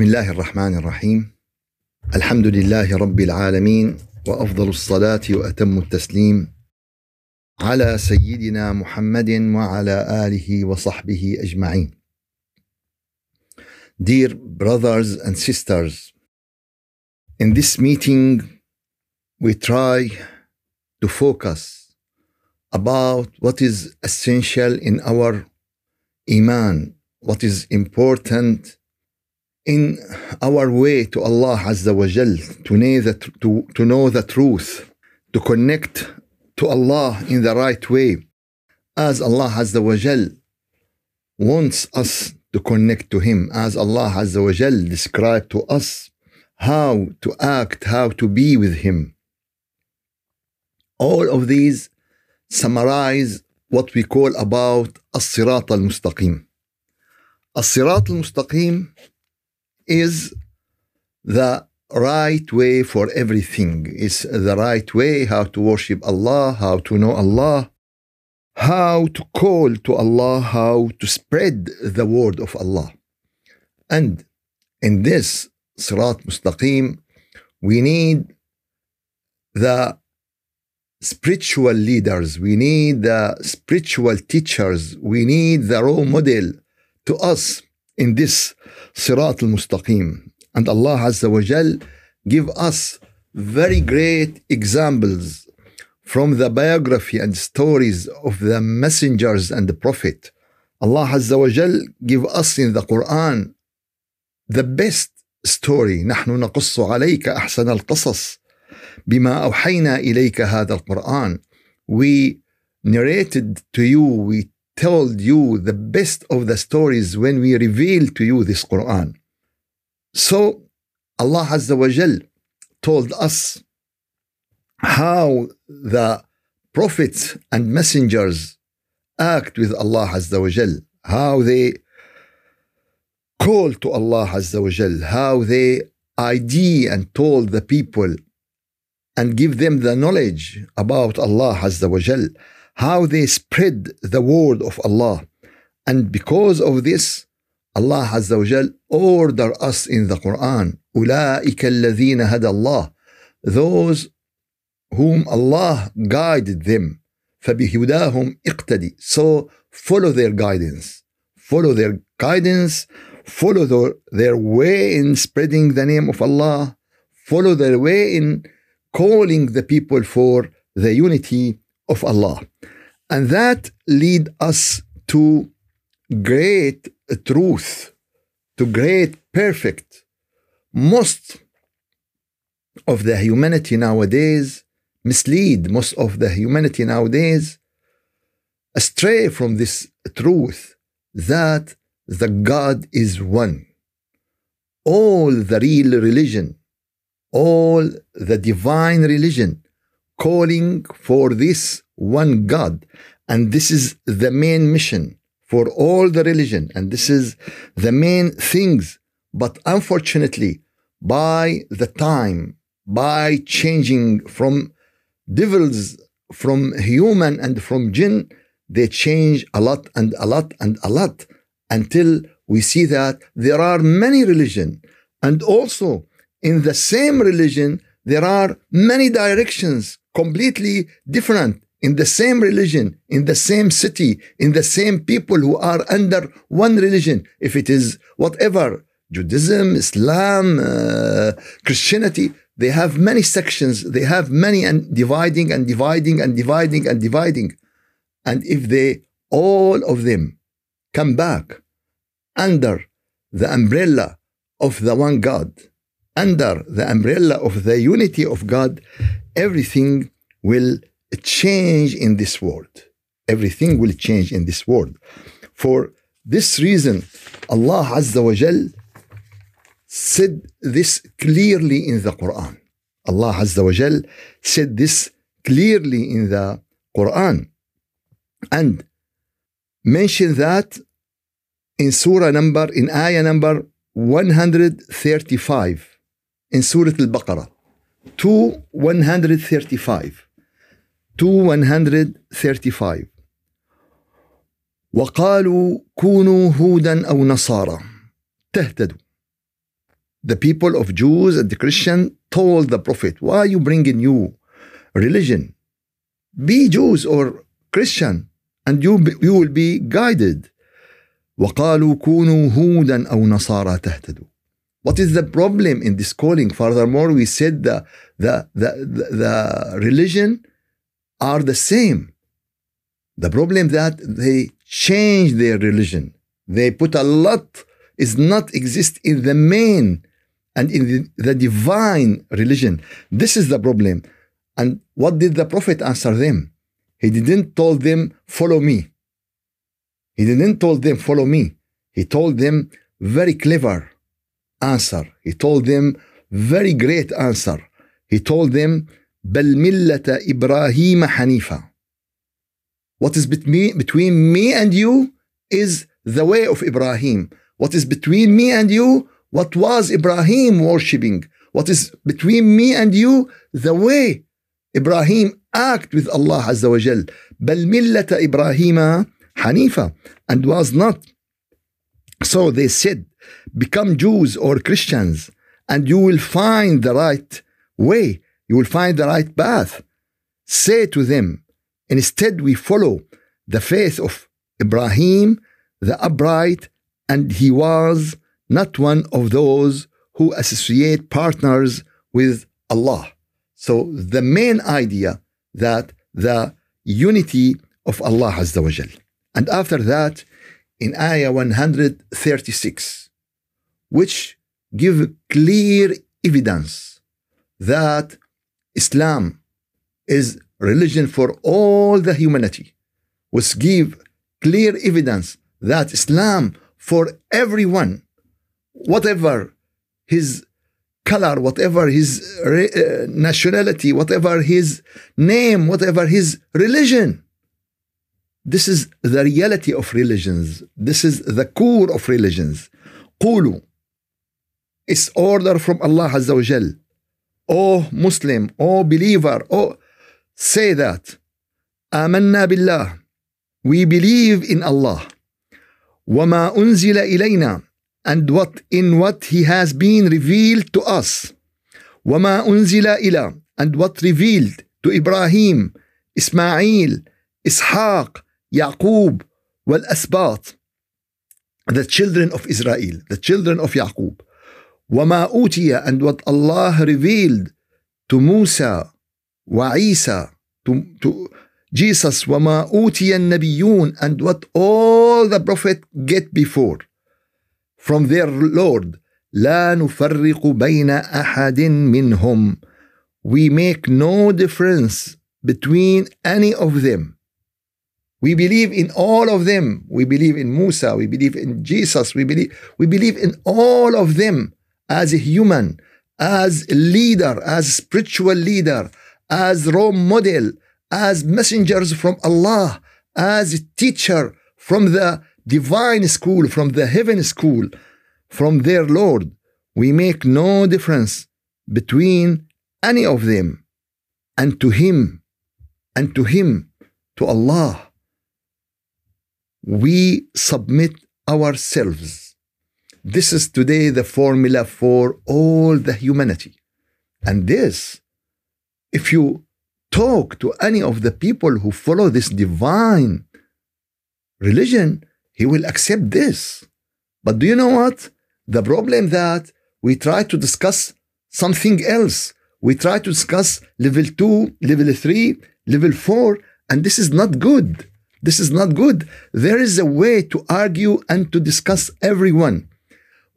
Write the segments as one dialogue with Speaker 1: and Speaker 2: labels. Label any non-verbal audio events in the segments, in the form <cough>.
Speaker 1: بسم الله الرحمن الرحيم الحمد لله رب العالمين وافضل الصلاه واتم التسليم على سيدنا محمد وعلى اله وصحبه اجمعين Dear brothers and sisters, in this meeting we try to focus about what is essential in our iman, what is important in our way to Allah Azza wa Jal, to know the, to, to know the truth, to connect to Allah in the right way, as Allah Azza wa Jal wants us to connect to Him, as Allah Azza wa Jal described to us how to act, how to be with Him. All of these summarize what we call about الصراط المستقيم. الصراط المستقيم is the right way for everything. It's the right way how to worship Allah, how to know Allah, how to call to Allah, how to spread the word of Allah. And in this Sirat Mustaqim, we need the spiritual leaders, we need the spiritual teachers, we need the role model to us in this Sirat al-Mustaqim. And Allah Azza wa Jal give us very great examples from the biography and stories of the messengers and the prophet. Allah Azza wa Jal give us in the Quran the best story نحن نقص عليك أحسن القصص بما أوحينا إليك هذا القرآن we narrated to you we told you the best of the stories when we revealed to you this Quran. So Allah Azza wa Jal told us how the prophets and messengers act with Allah Azza wa Jal, how they call to Allah Azza wa Jal, how they ID and told the people and give them the knowledge about Allah Azza wa Jal, how they spread the word of Allah. And because of this, Allah Azza wa Jal order us in the Quran, أولئك الذين هدى الله, those whom Allah guided them. فبهداهم اقتدي. So follow their guidance. Follow their guidance. Follow their, their way in spreading the name of Allah. Follow their way in calling the people for the unity of Allah. And that lead us to great truth, to great perfect. Most of the humanity nowadays mislead most of the humanity nowadays astray from this truth that the God is one. All the real religion, all the divine religion calling for this one God. And this is the main mission for all the religion. And this is the main things. But unfortunately, by the time, by changing from devils, from human and from jinn, they change a lot and a lot and a lot until we see that there are many religion and also in the same religion there are many directions completely different in the same religion in the same city in the same people who are under one religion. If it is whatever judaism islam uh, christianity they have many sections. They have many and dividing and dividing and dividing and dividing. And if they all of them come back under the umbrella of the one God, under the umbrella of the unity of God, everything will change in this world. Everything will change in this world. For this reason, Allah Azza wa Jal said this clearly in the Quran. Allah Azza wa Jal said this clearly in the Quran and mention that in surah number in ayah number 135 in surah al-baqarah to 135 to 135 وقالوا كونوا هودا او نصارى تهتدوا the people of Jews and the Christian told the Prophet, Why are you bringing new religion? Be Jews or Christian and you, you will be guided. وقالوا كونوا هودا أو نصارى تهتدوا. What is the problem in this calling? Furthermore, we said the, the, the, the, the religion are the same. The problem that they change their religion. They put a lot is not exist in the main and in the, the divine religion. This is the problem. And what did the Prophet answer them? He didn't told them, follow me. He didn't told them, follow me. He told them very clever answer. He told them very great answer. He told them, بل ملة إبراهيم حنيفة. What is between, between me and you is the way of Ibrahim. What is between me and you what was Ibrahim worshipping? What is between me and you? The way Ibrahim act with Allah Azza wa Jal. بل ملة إبراهيم حنيفة and was not. So they said, become Jews or Christians and you will find the right way. You will find the right path. Say to them, instead we follow the faith of Ibrahim, the upright, and he was not one of those who associate partners with Allah. So the main idea that the unity of Allah Azza wa Jal. And after that, in Ayah 136, which give clear evidence that Islam is religion for all the humanity, which give clear evidence that Islam for everyone whatever his color, whatever his uh, nationality, whatever his name, whatever his religion. This is the reality of religions. This is the core of religions. قولوا It's order from Allah Azza wa Jal. Oh Muslim, oh believer, oh say that. آمنا بالله. We believe in Allah. وما أنزل إلينا and what in what he has been revealed to us وما أنزل إلى and what revealed to Ibrahim Ismail Ishaq Yaqub والأسباط the children of Israel the children of Yaqub وما أوتي and what Allah revealed to Musa وعيسى to, to Jesus وما أوتي النبيون and what all the prophet get before from their Lord لا نفرق بين أحد منهم we make no difference between any of them we believe in all of them we believe in Musa we believe in Jesus we believe we believe in all of them as a human as a leader as spiritual leader as role model as messengers from Allah as a teacher from the divine school, from the heaven school, from their Lord. We make no difference between any of them and to Him, and to Him, to Allah. We submit ourselves. This is today the formula for all the humanity. And this, if you talk to any of the people who follow this divine religion, he will accept this. But do you know what? The problem that we try to discuss something else. We try to discuss level 2, level 3, level 4, and this is not good. This is not good. There is a way to argue and to discuss everyone.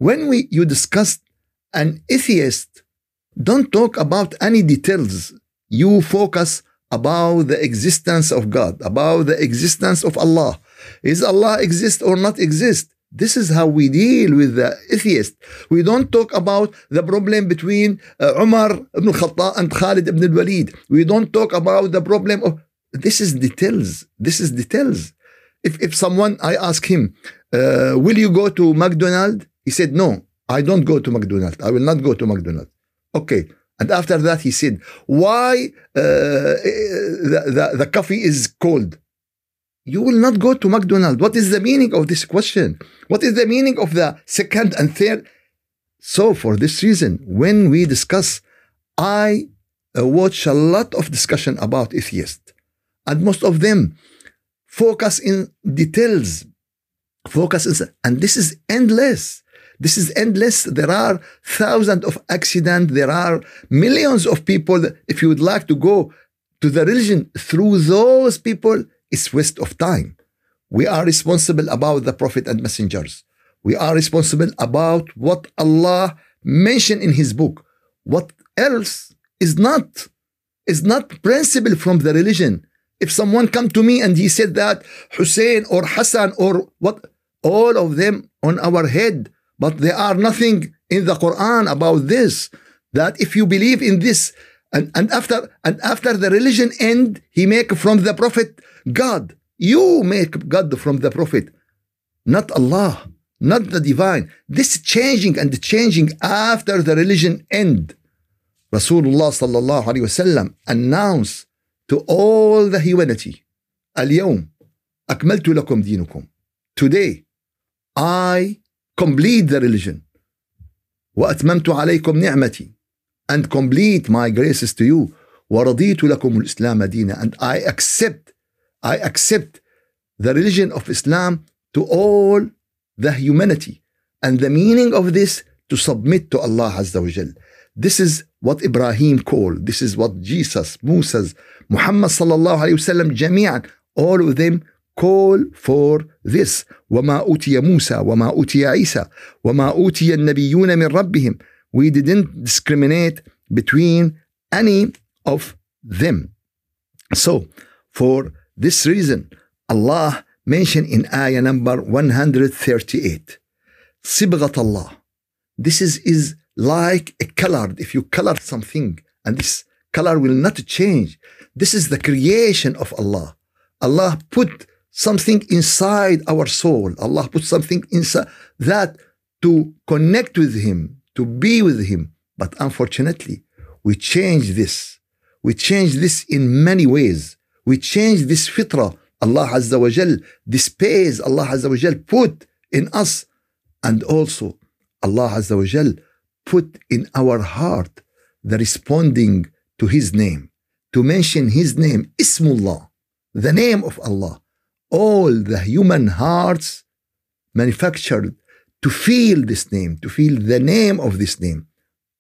Speaker 1: When we you discuss an atheist, don't talk about any details. You focus about the existence of God, about the existence of Allah. Is Allah exist or not exist? This is how we deal with the atheist. We don't talk about the problem between uh, Umar ibn Khattab and Khalid ibn al-Walid. We don't talk about the problem of this is details. This is details. If if someone I ask him, uh, will you go to McDonald's? He said, No, I don't go to McDonald's. I will not go to McDonald's. Okay. And after that, he said, Why uh, the, the, the coffee is cold? you will not go to McDonald's. What is the meaning of this question? What is the meaning of the second and third? So, for this reason, when we discuss, I uh, watch a lot of discussion about atheists, and most of them focus in details, focus in, and this is endless. This is endless. There are thousands of accidents. There are millions of people. If you would like to go to the religion through those people, it's waste of time. We are responsible about the prophet and messengers. We are responsible about what Allah mentioned in His book. What else is not is not principle from the religion. If someone come to me and he said that Hussein or Hassan or what, all of them on our head, but there are nothing in the Quran about this. That if you believe in this, and, and after and after the religion end, he make from the prophet God. You make God from the prophet, not Allah not the divine. This changing and changing after the religion end. Rasulullah sallallahu alayhi wasallam announced to all the humanity, اليوم أكملت لكم دينكم. Today, I complete the religion. وأتممت عليكم نعمتي and complete my graces to you. ورضيت لكم الإسلام دينا and I accept, I accept the religion of Islam to all the humanity. And the meaning of this to submit to Allah Azza wa Jal. This is what Ibrahim called. This is what Jesus, Moses, Muhammad sallallahu alayhi wasallam, جميعا, all of them call for this. وما أوتي موسى وما أوتي عيسى وما أوتي النبيون من ربهم. We didn't discriminate between any of them. So, for this reason, Allah mentioned in ayah number 138. Sibghat Allah. This is, is like a color. If you color something and this color will not change, this is the creation of Allah. Allah put something inside our soul. Allah put something inside that to connect with Him, to be with Him. But unfortunately, we change this. We change this in many ways. We change this fitrah Allah Azza wa Jal, this space Allah Azza wa Jal put in us, and also Allah Azza wa Jal put in our heart the responding to His name, to mention His name, Ismullah, the name of Allah all the human hearts manufactured to feel this name, to feel the name of this name.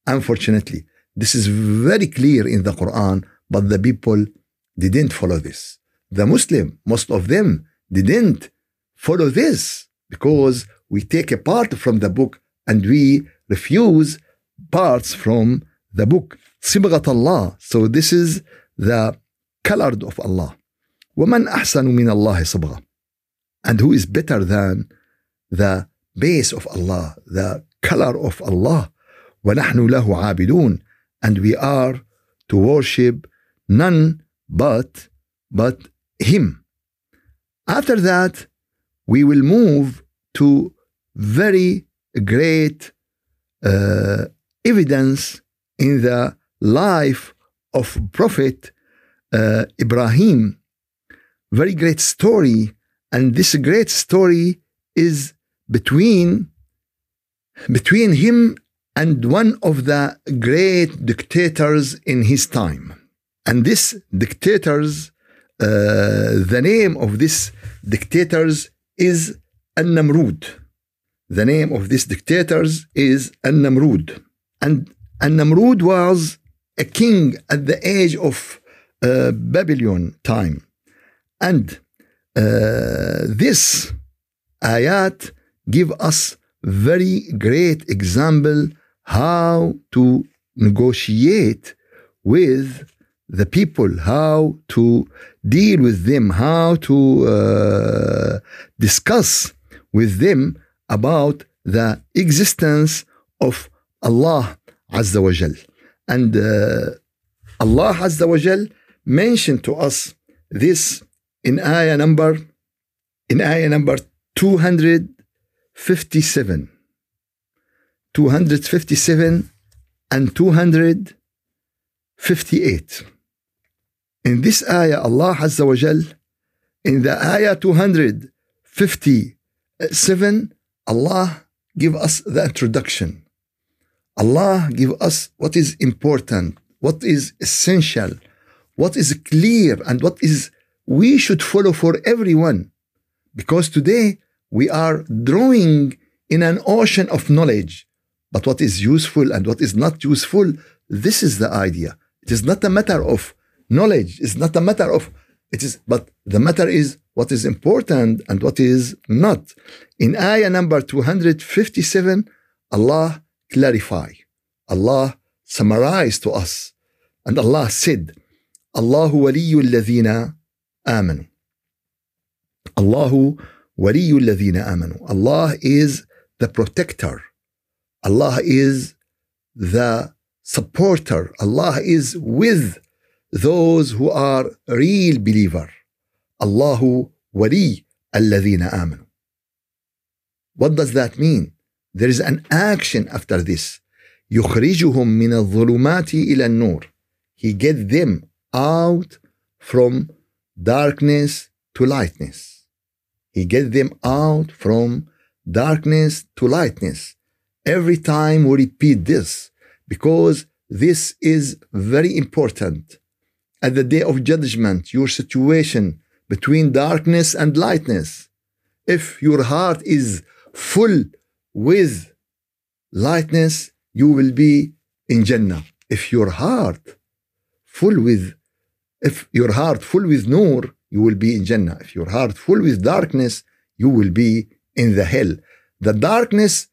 Speaker 1: Unfortunately, this is very clear in the Quran, but the people didn't follow this. The Muslim, most of them, didn't follow this because we take a part from the book and we refuse parts from the book. Sibghat Allah. So this is the colored of Allah. ومن أحسن من الله صبغة. And who is better than the base of Allah, the color of Allah. ونحن له عابدون. And we are to worship none but but him. After that, we will move to very great uh, evidence in the life of Prophet uh, Ibrahim. Very great story, and this great story is between between him and one of the great dictators in his time. And this dictators uh, the name of this dictators is An-Namrud. The name of this dictators is An-Namrud. And An-Namrud was a king at the age of uh, Babylon time. And uh, this ayat give us very great example how to negotiate with the people, how to deal with them, how to uh, discuss with them about the existence of Allah Azza wa Jal. And uh, Allah Azza wa Jal mentioned to us this in ayah number in ayah number 257 257 and 258 in this ayah, Allah Azza wa Jal, in the ayah 257, Allah give us the introduction. Allah give us what is important, what is essential, what is clear, and what is we should follow for everyone because today we are drawing in an ocean of knowledge. But what is useful and what is not useful, this is the idea. It is not a matter of knowledge, it's not a matter of it is, but the matter is what is important and what is not. In ayah number 257, Allah clarify, Allah summarized to us. And Allah said, Allahu waliyul آمنوا. Allahu ولي الذين آمنوا. Allah is the protector. Allah is the supporter. Allah is with those who are real believer. Allahu ولي الذين آمنوا. What does that mean? There is an action after this. يخرجهم من الظلمات إلى النور. He get them out from darkness to lightness. He get them out from darkness to lightness. Every time we repeat this because this is very important. At the day of judgment, your situation between darkness and lightness. If your heart is full with lightness, you will be in Jannah. If your heart full with if your heart full with nur, you will be in Jannah. If your heart full with darkness, you will be in the hell. The darkness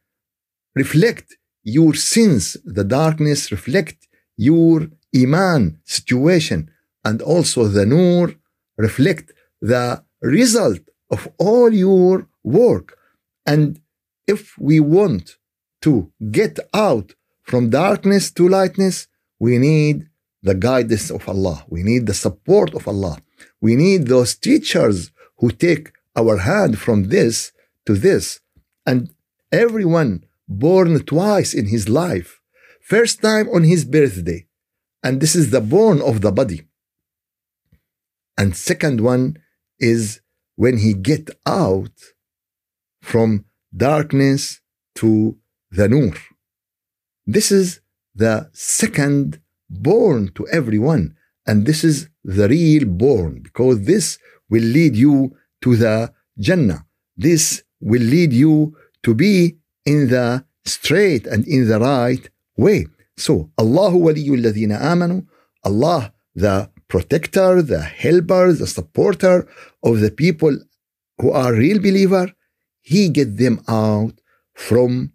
Speaker 1: reflect your sins. The darkness reflect your iman situation. And also the nur reflect the result of all your work. And if we want to get out from darkness to lightness, we need the guidance of Allah. We need the support of Allah. We need those teachers who take our hand from this to this. And everyone born twice in his life, first time on his birthday, and this is the born of the body. And second one is when he get out from darkness to the nur. This is the second born to everyone, and this is the real born because this will lead you to the Jannah. This will lead you to be in the straight and in the right way. So, ladina amanu, Allah the protector, the helper, the supporter of the people who are real believer, he get them out from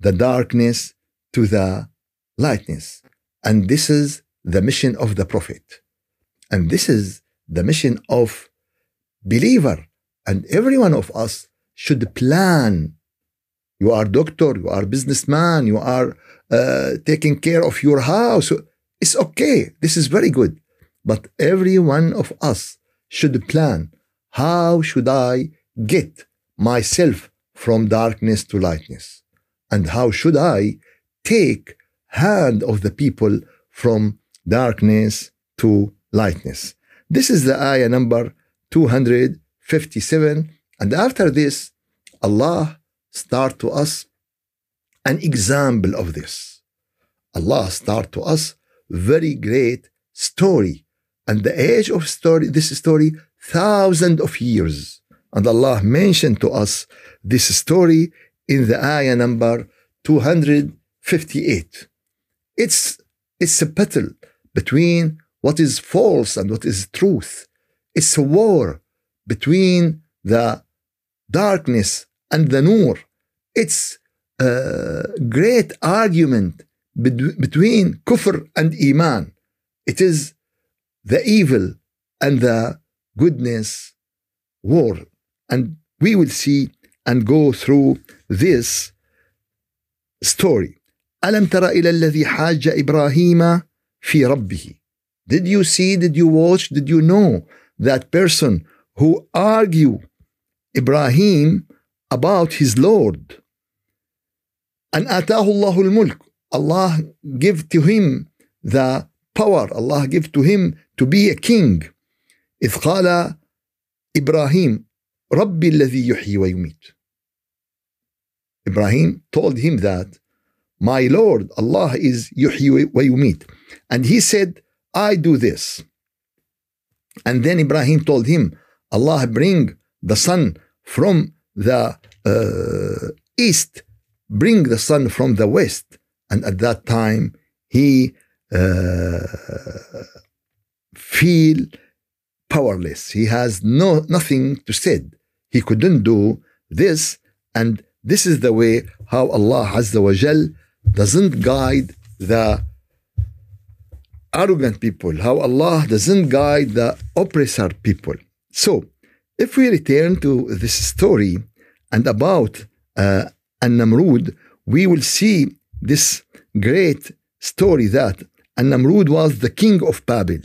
Speaker 1: the darkness to the lightness. And this is the mission of the Prophet. And this is the mission of believer. And every one of us should plan. You are doctor, you are businessman, you are uh, taking care of your house. It's okay. This is very good. But every one of us should plan. How should I get myself from darkness to lightness? And how should I take hand of the people from darkness to lightness? This is the ayah number 257. And after this, Allah start to us an example of this. Allah start to us very great story. And the age of story, this story, thousand of years. And Allah mentioned to us this story in the ayah number 258. It's, it's a battle between what is false and what is truth. It's a war between the darkness and the nur. It's a great argument between kufr and iman. It is the evil and the goodness war. And we will see and go through this story. ألم تر إلى الذي حاج إبراهيم في ربه Did you see, did you watch, did you know that person who argue Ibrahim about his Lord? أن آتاه الله الملك Allah give to him the power Allah give to him to be a king إذ قال إبراهيم ربي الذي يحيي ويميت Ibrahim told him that My Lord, Allah is yuhyi wa yumit. And he said, I do this. And then Ibrahim told him, Allah bring the sun from the uh, east, bring the sun from the west. And at that time, he uh, feel powerless. He has no nothing to say. He couldn't do this, and this is the way how Allah Azza wa Jal doesn't guide the arrogant people, how Allah doesn't guide the oppressor people. So, if we return to this story and about uh, An-Namrud, we will see this great story that An-Namrud was the king of Babel.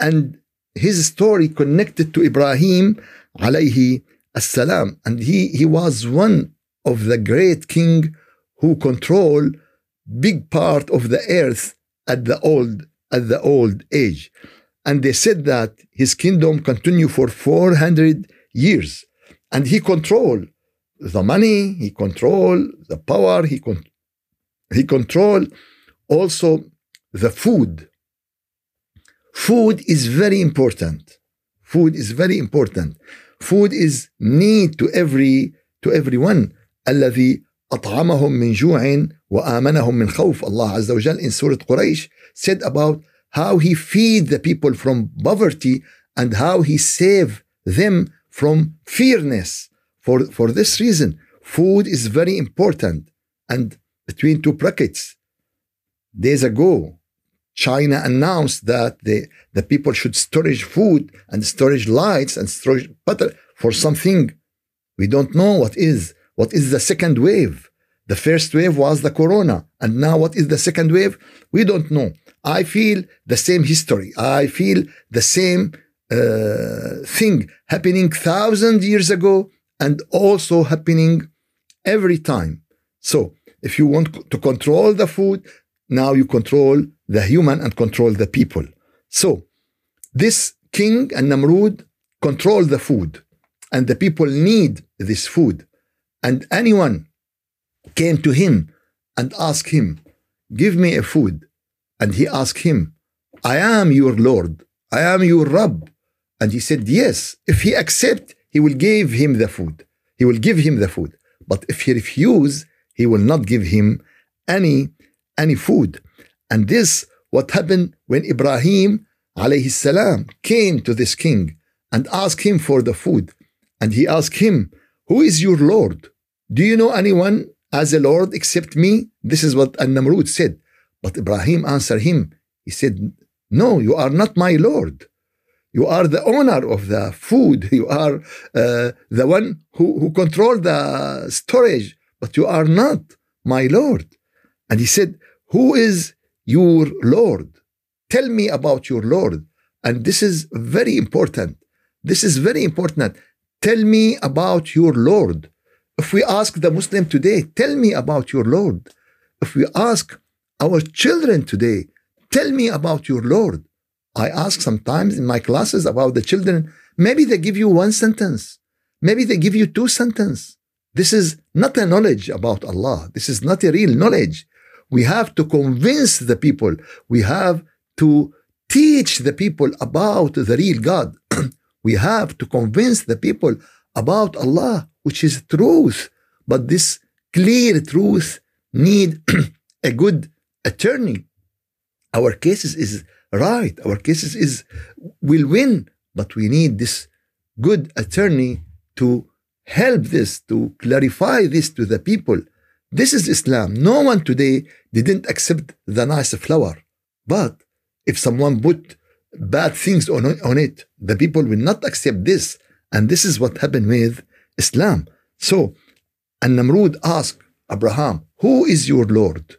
Speaker 1: And his story connected to Ibrahim alayhi assalam. And he, he was one of the great king who control big part of the earth at the old at the old age. And they said that his kingdom continued for 400 years. And he controlled the money, he controlled the power, he, con- he controlled also the food. Food is very important. Food is very important. Food is need to every to everyone. الذي أطعمهم من جوع وآمنهم من خوف. Allah Azza wa Jal in Surah Quraysh said about how He feed the people from poverty and how He save them from fearness. For, for this reason, food is very important. And between two brackets, days ago, China announced that the, the people should storage food and storage lights and storage butter for something we don't know what is. What is the second wave? The first wave was the corona. And now what is the second wave? We don't know. I feel the same history. I feel the same uh, thing happening thousand years ago and also happening every time. So if you want to control the food, now you control the human and control the people. So this king an-Namrud control the food and the people need this food. And anyone came to him and asked him, Give me a food. And he asked him, I am your Lord, I am your Rabb. And he said, Yes. If he accept, he will give him the food. He will give him the food. But if he refuse, he will not give him any any food. And this what happened when Ibrahim alayhi salam came to this king and asked him for the food. And he asked him, Who is your Lord? Do you know anyone as a Lord except me? This is what An Namrud said. But Ibrahim answered him. He said, No, you are not my Lord. You are the owner of the food. <laughs> You are uh, the one who, who control the storage, but you are not my Lord. And he said, Who is your Lord? Tell me about your Lord. And this is very important. This is very important. Tell me about your Lord. If we ask the Muslim today, tell me about your Lord. If we ask our children today, tell me about your Lord. I ask sometimes in my classes about the children, maybe they give you one sentence, maybe they give you two sentences. This is not a knowledge about Allah. This is not a real knowledge. We have to convince the people. We have to teach the people about the real God. We have to convince the people about Allah, which is truth. But this clear truth need <clears throat> a good attorney. Our cases is right. Our cases is will win, but we need this good attorney to help this, to clarify this to the people. This is Islam. No one today didn't accept the nice flower. But if someone put bad things on, on it. The people will not accept this. And this is what happened with Islam. So, an-Namrud asked Abraham, Who is your Lord?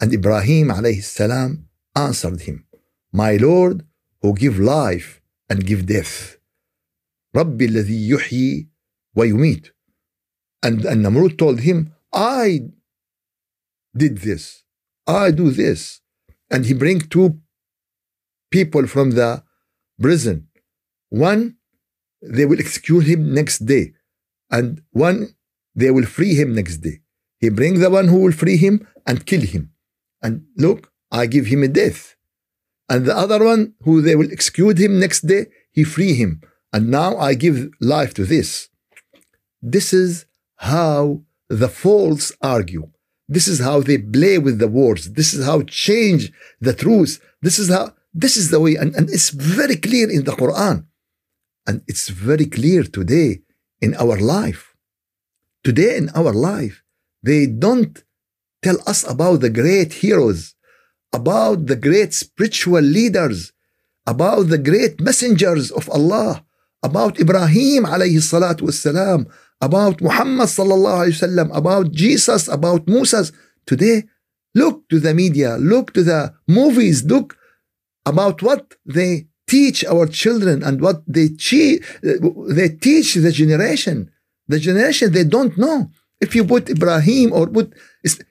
Speaker 1: And Ibrahim alayhi salam answered him, My Lord, who give life and give death. Rabbi الذي يحيي ويميت. And, an-Namrud told him, I did this. I do this. And he bring two people from the prison. One, they will execute him next day. And one, they will free him next day. He bring the one who will free him and kill him. And look, I give him a death. And the other one who they will execute him next day, he free him. And now I give life to this. This is how the false argue. This is how they play with the words. This is how change the truth. This is how this is the way, and, and it's very clear in the Quran. And it's very clear today in our life. Today in our life, they don't tell us about the great heroes, about the great spiritual leaders, about the great messengers of Allah, about Ibrahim alayhi salatu wasalam, about Muhammad sallallahu alayhi wasallam, about Jesus, about Moses. Today, look to the media, look to the movies, look about what they teach our children and what they, che- they teach the generation. The generation they don't know. If you put Ibrahim or put,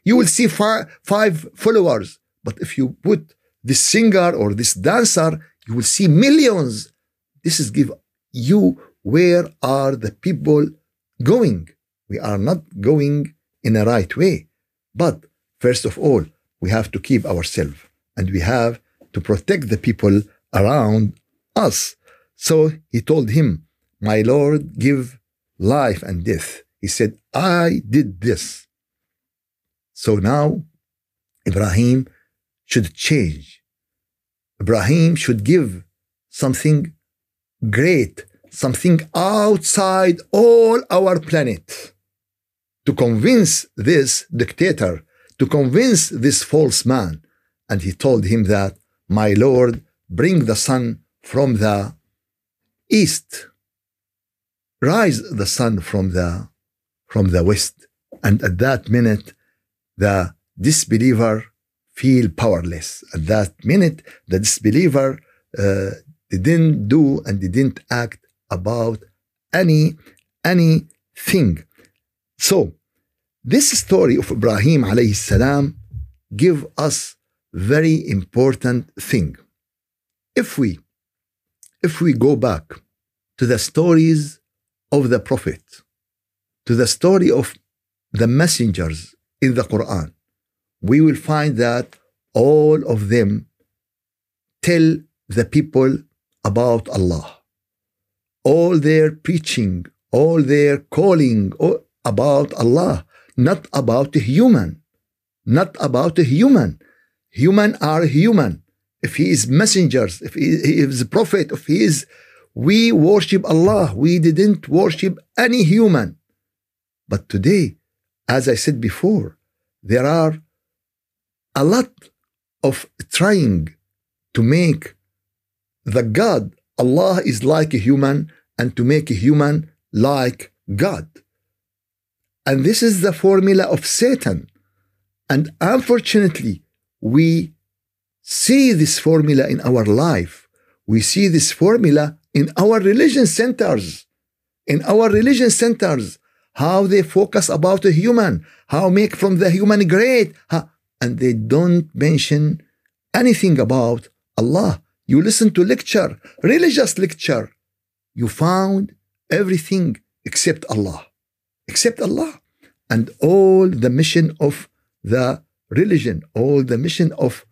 Speaker 1: you will see five, five followers. But if you put this singer or this dancer, you will see millions. This is give you where are the people going? We are not going in a right way. But first of all, we have to keep ourselves and we have to protect the people around us. So he told him, My Lord, give life and death. He said, I did this. So now Ibrahim should change. Ibrahim should give something great, something outside all our planet to convince this dictator, to convince this false man. And he told him that my Lord, bring the sun from the east. Rise the sun from the from the west. And at that minute, the disbeliever feel powerless. At that minute, the disbeliever uh, didn't do and didn't act about any anything. So, this story of Ibrahim alayhi salam give us very important thing. If we if we go back to the stories of the prophet, to the story of the messengers in the Quran, we will find that all of them tell the people about Allah. All their preaching, all their calling about Allah, not about a human, not about a human Human are human. If he is messengers, if he, is a prophet, if he is, we worship Allah. We didn't worship any human. But today, as I said before, there are a lot of trying to make the God, Allah is like a human, and to make a human like God. And this is the formula of Satan. And unfortunately, we see this formula in our life. We see this formula in our religion centers. In our religion centers, how they focus about the human, how make from the human great, and they don't mention anything about Allah. You listen to lecture, religious lecture, you found everything except Allah, except Allah, and all the mission of the religion, all the mission of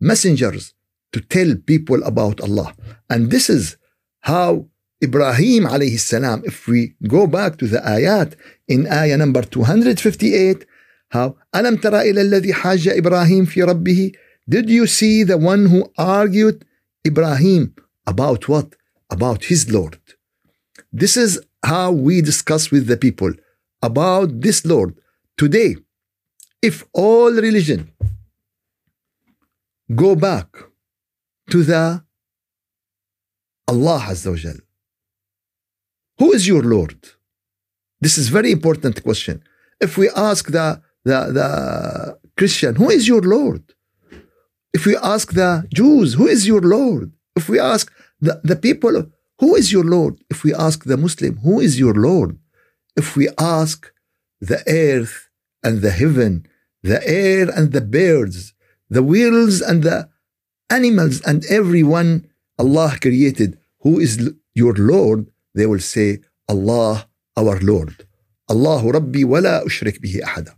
Speaker 1: messengers to tell people about Allah. And this is how Ibrahim alayhi salam, if we go back to the ayat in ayah number 258, how ألم ترى إلى الذي حاج إبراهيم في ربه Did you see the one who argued Ibrahim about what? About his Lord. This is how we discuss with the people about this Lord. Today, if all religion go back to the Allah Azza wa Jal, who is your Lord? This is very important question. If we ask the, the, the Christian, who is your Lord? If we ask the Jews, who is your Lord? If we ask the, the people, who is your Lord? If we ask the Muslim, who is your Lord? If we ask the earth and the heaven the air and the birds, the wheels and the animals and everyone Allah created, who is your Lord, they will say, Allah, our Lord. Allahu Rabbi wa la ushrik bihi ahada.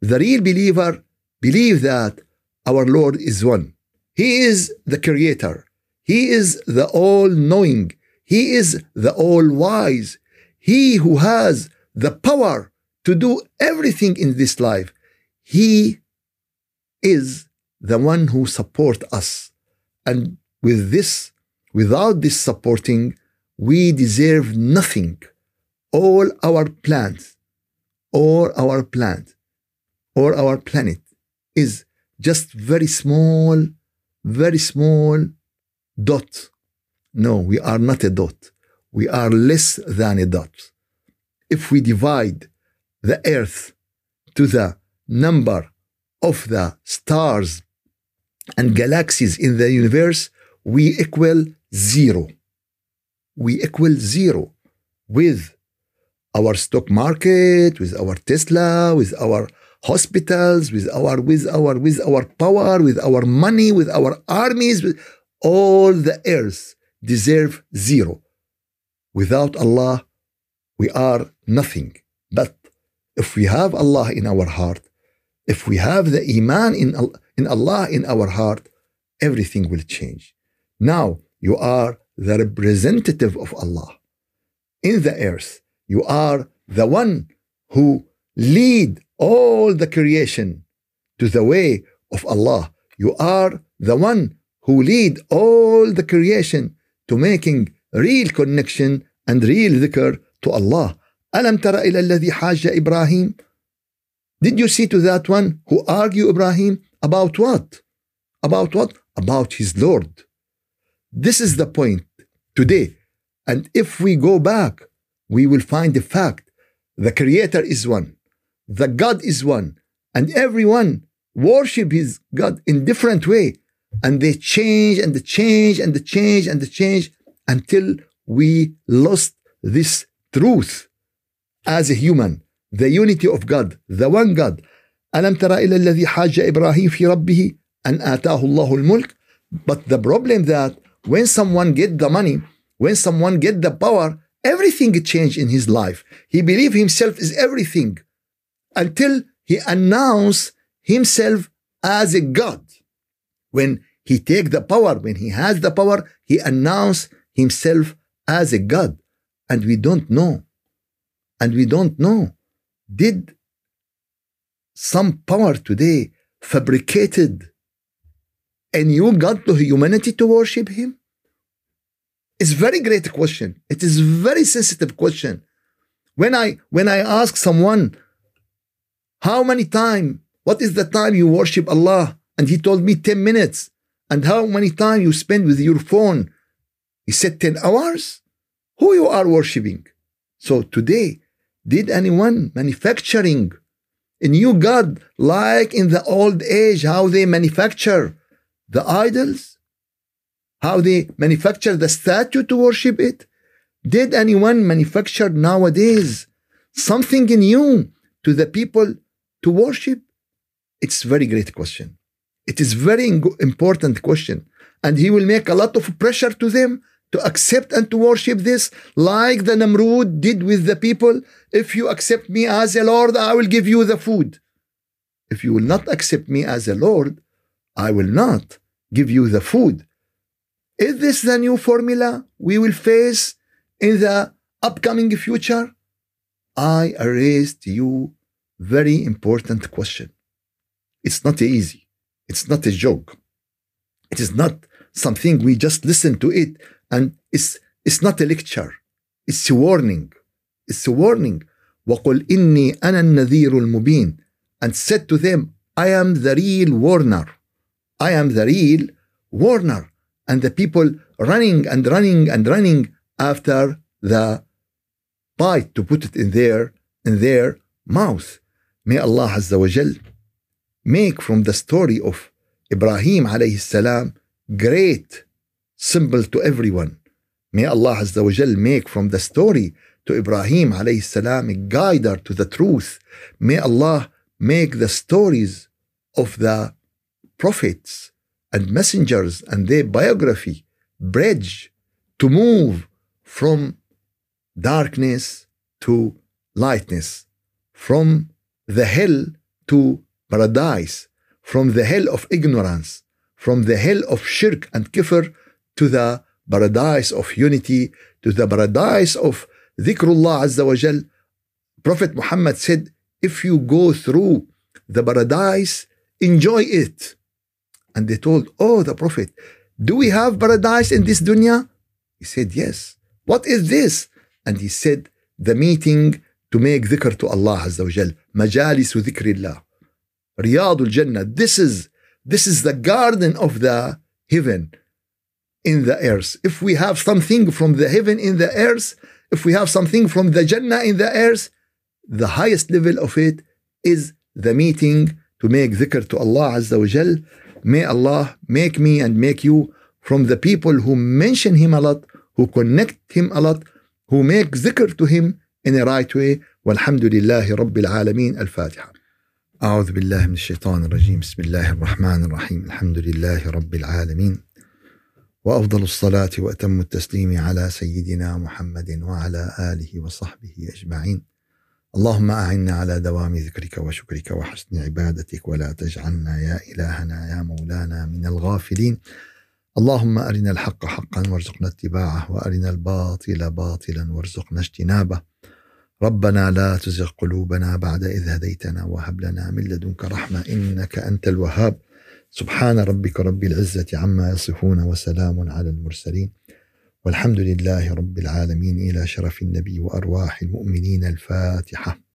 Speaker 1: the real believer believe that our Lord is one. He is the creator. He is the all knowing. He is the all wise. He who has the power to do everything in this life. He is the one who support us. And with this, without this supporting, we deserve nothing. All our plans, all our plans, or our planet is just very small, very small dot. No, we are not a dot. We are less than a dot. If we divide the earth to the number of the stars and galaxies in the universe, we equal zero. We equal zero with our stock market, with our Tesla, with our hospitals, with our with our with our power, with our money, with our armies, with all the earth deserve zero. Without Allah, we are nothing. But if we have Allah in our heart, if we have the Iman in, in Allah in our heart, everything will change. Now you are the representative of Allah in the earth. You are the one who lead all the creation to the way of Allah. You are the one who lead all the creation to making real connection and real dhikr to Allah. ألم تر إلى الذي حاج إبراهيم did you see to that one who argue Ibrahim about what? About what? About his Lord. This is the point today. And if we go back, we will find the fact the Creator is one, the God is one, and everyone worship his God in different way. And they change and they change and they change and they change until we lost this truth as a human the unity of God, the one God. ألم تر إلى الذي حاج إبراهيم في ربه أن آتاه الله الملك But the problem that when someone get the money, when someone get the power, everything change in his life. He believe himself is everything until he announce himself as a God. When he take the power, when he has the power, he announce himself as a God. And we don't know. And we don't know did some power today fabricated a new God to humanity to worship him? It's very great question. It is very sensitive question. When I when I ask someone how many time, what is the time you worship Allah? And he told me 10 minutes. And how many time you spend with your phone? He said 10 hours. Who you are worshiping? So today did anyone manufacturing a new god like in the old age how they manufacture the idols? How they manufacture the statue to worship it? Did anyone manufacture nowadays something new to the people to worship? It's very great question. It is very important question. And he will make a lot of pressure to them to accept and to worship this, like the Namrud did with the people. If you accept me as a Lord, I will give you the food. If you will not accept me as a Lord, I will not give you the food. Is this the new formula we will face in the upcoming future? I raise to you very important question. It's not easy. It's not a joke. It is not something we just listen to it and it's, it's not a lecture. It's a warning. It's a warning. وَقُلْ إِنِّي أَنَا النَّذِيرُ الْمُبِينُ And said to them, I am the real warner. I am the real warner. And the people running and running and running after the bite to put it in their in their mouth. May Allah Azza wa Jal make from the story of Ibrahim alayhi salam great symbol to everyone. May Allah Azza wa Jal make from the story to Ibrahim alayhi salam a guider to the truth. May Allah make the stories of the prophets and messengers and their biography bridge to move from darkness to lightness, from the hell to paradise from the hell of ignorance, from the hell of shirk and kufr to the paradise of unity, to the paradise of dhikrullah azza wa jal. Prophet Muhammad said, if you go through the paradise, enjoy it. And they told, oh, the Prophet, do we have paradise in this dunya? He said, yes. What is this? And he said, the meeting to make dhikr to Allah Azza wa Jal. Majalisu dhikrillah. Riyadul Jannah. This is, this is the garden of the heaven in the earth. If we have something from the heaven in the earth, if we have something from the Jannah in the earth, the highest level of it is the meeting to make dhikr to Allah Azza wa Jal. May Allah make me and make you from the people who mention Him a lot, who connect Him a lot, who make dhikr to Him in a right way. والحمد لله رب العالمين الفاتحة. أعوذ بالله من الشيطان الرجيم بسم الله الرحمن الرحيم الحمد لله رب العالمين وأفضل الصلاة وأتم التسليم على سيدنا محمد وعلى آله وصحبه أجمعين. اللهم أعنا على دوام ذكرك وشكرك وحسن عبادتك ولا تجعلنا يا إلهنا يا مولانا من الغافلين. اللهم أرنا الحق حقا وارزقنا اتباعه وأرنا الباطل باطلا وارزقنا اجتنابه. ربنا لا تزغ قلوبنا بعد إذ هديتنا وهب لنا من لدنك رحمة إنك أنت الوهاب. سبحان ربك رب العزة عما يصفون وسلام على المرسلين. والحمد لله رب العالمين إلى شرف النبي وأرواح المؤمنين الفاتحة.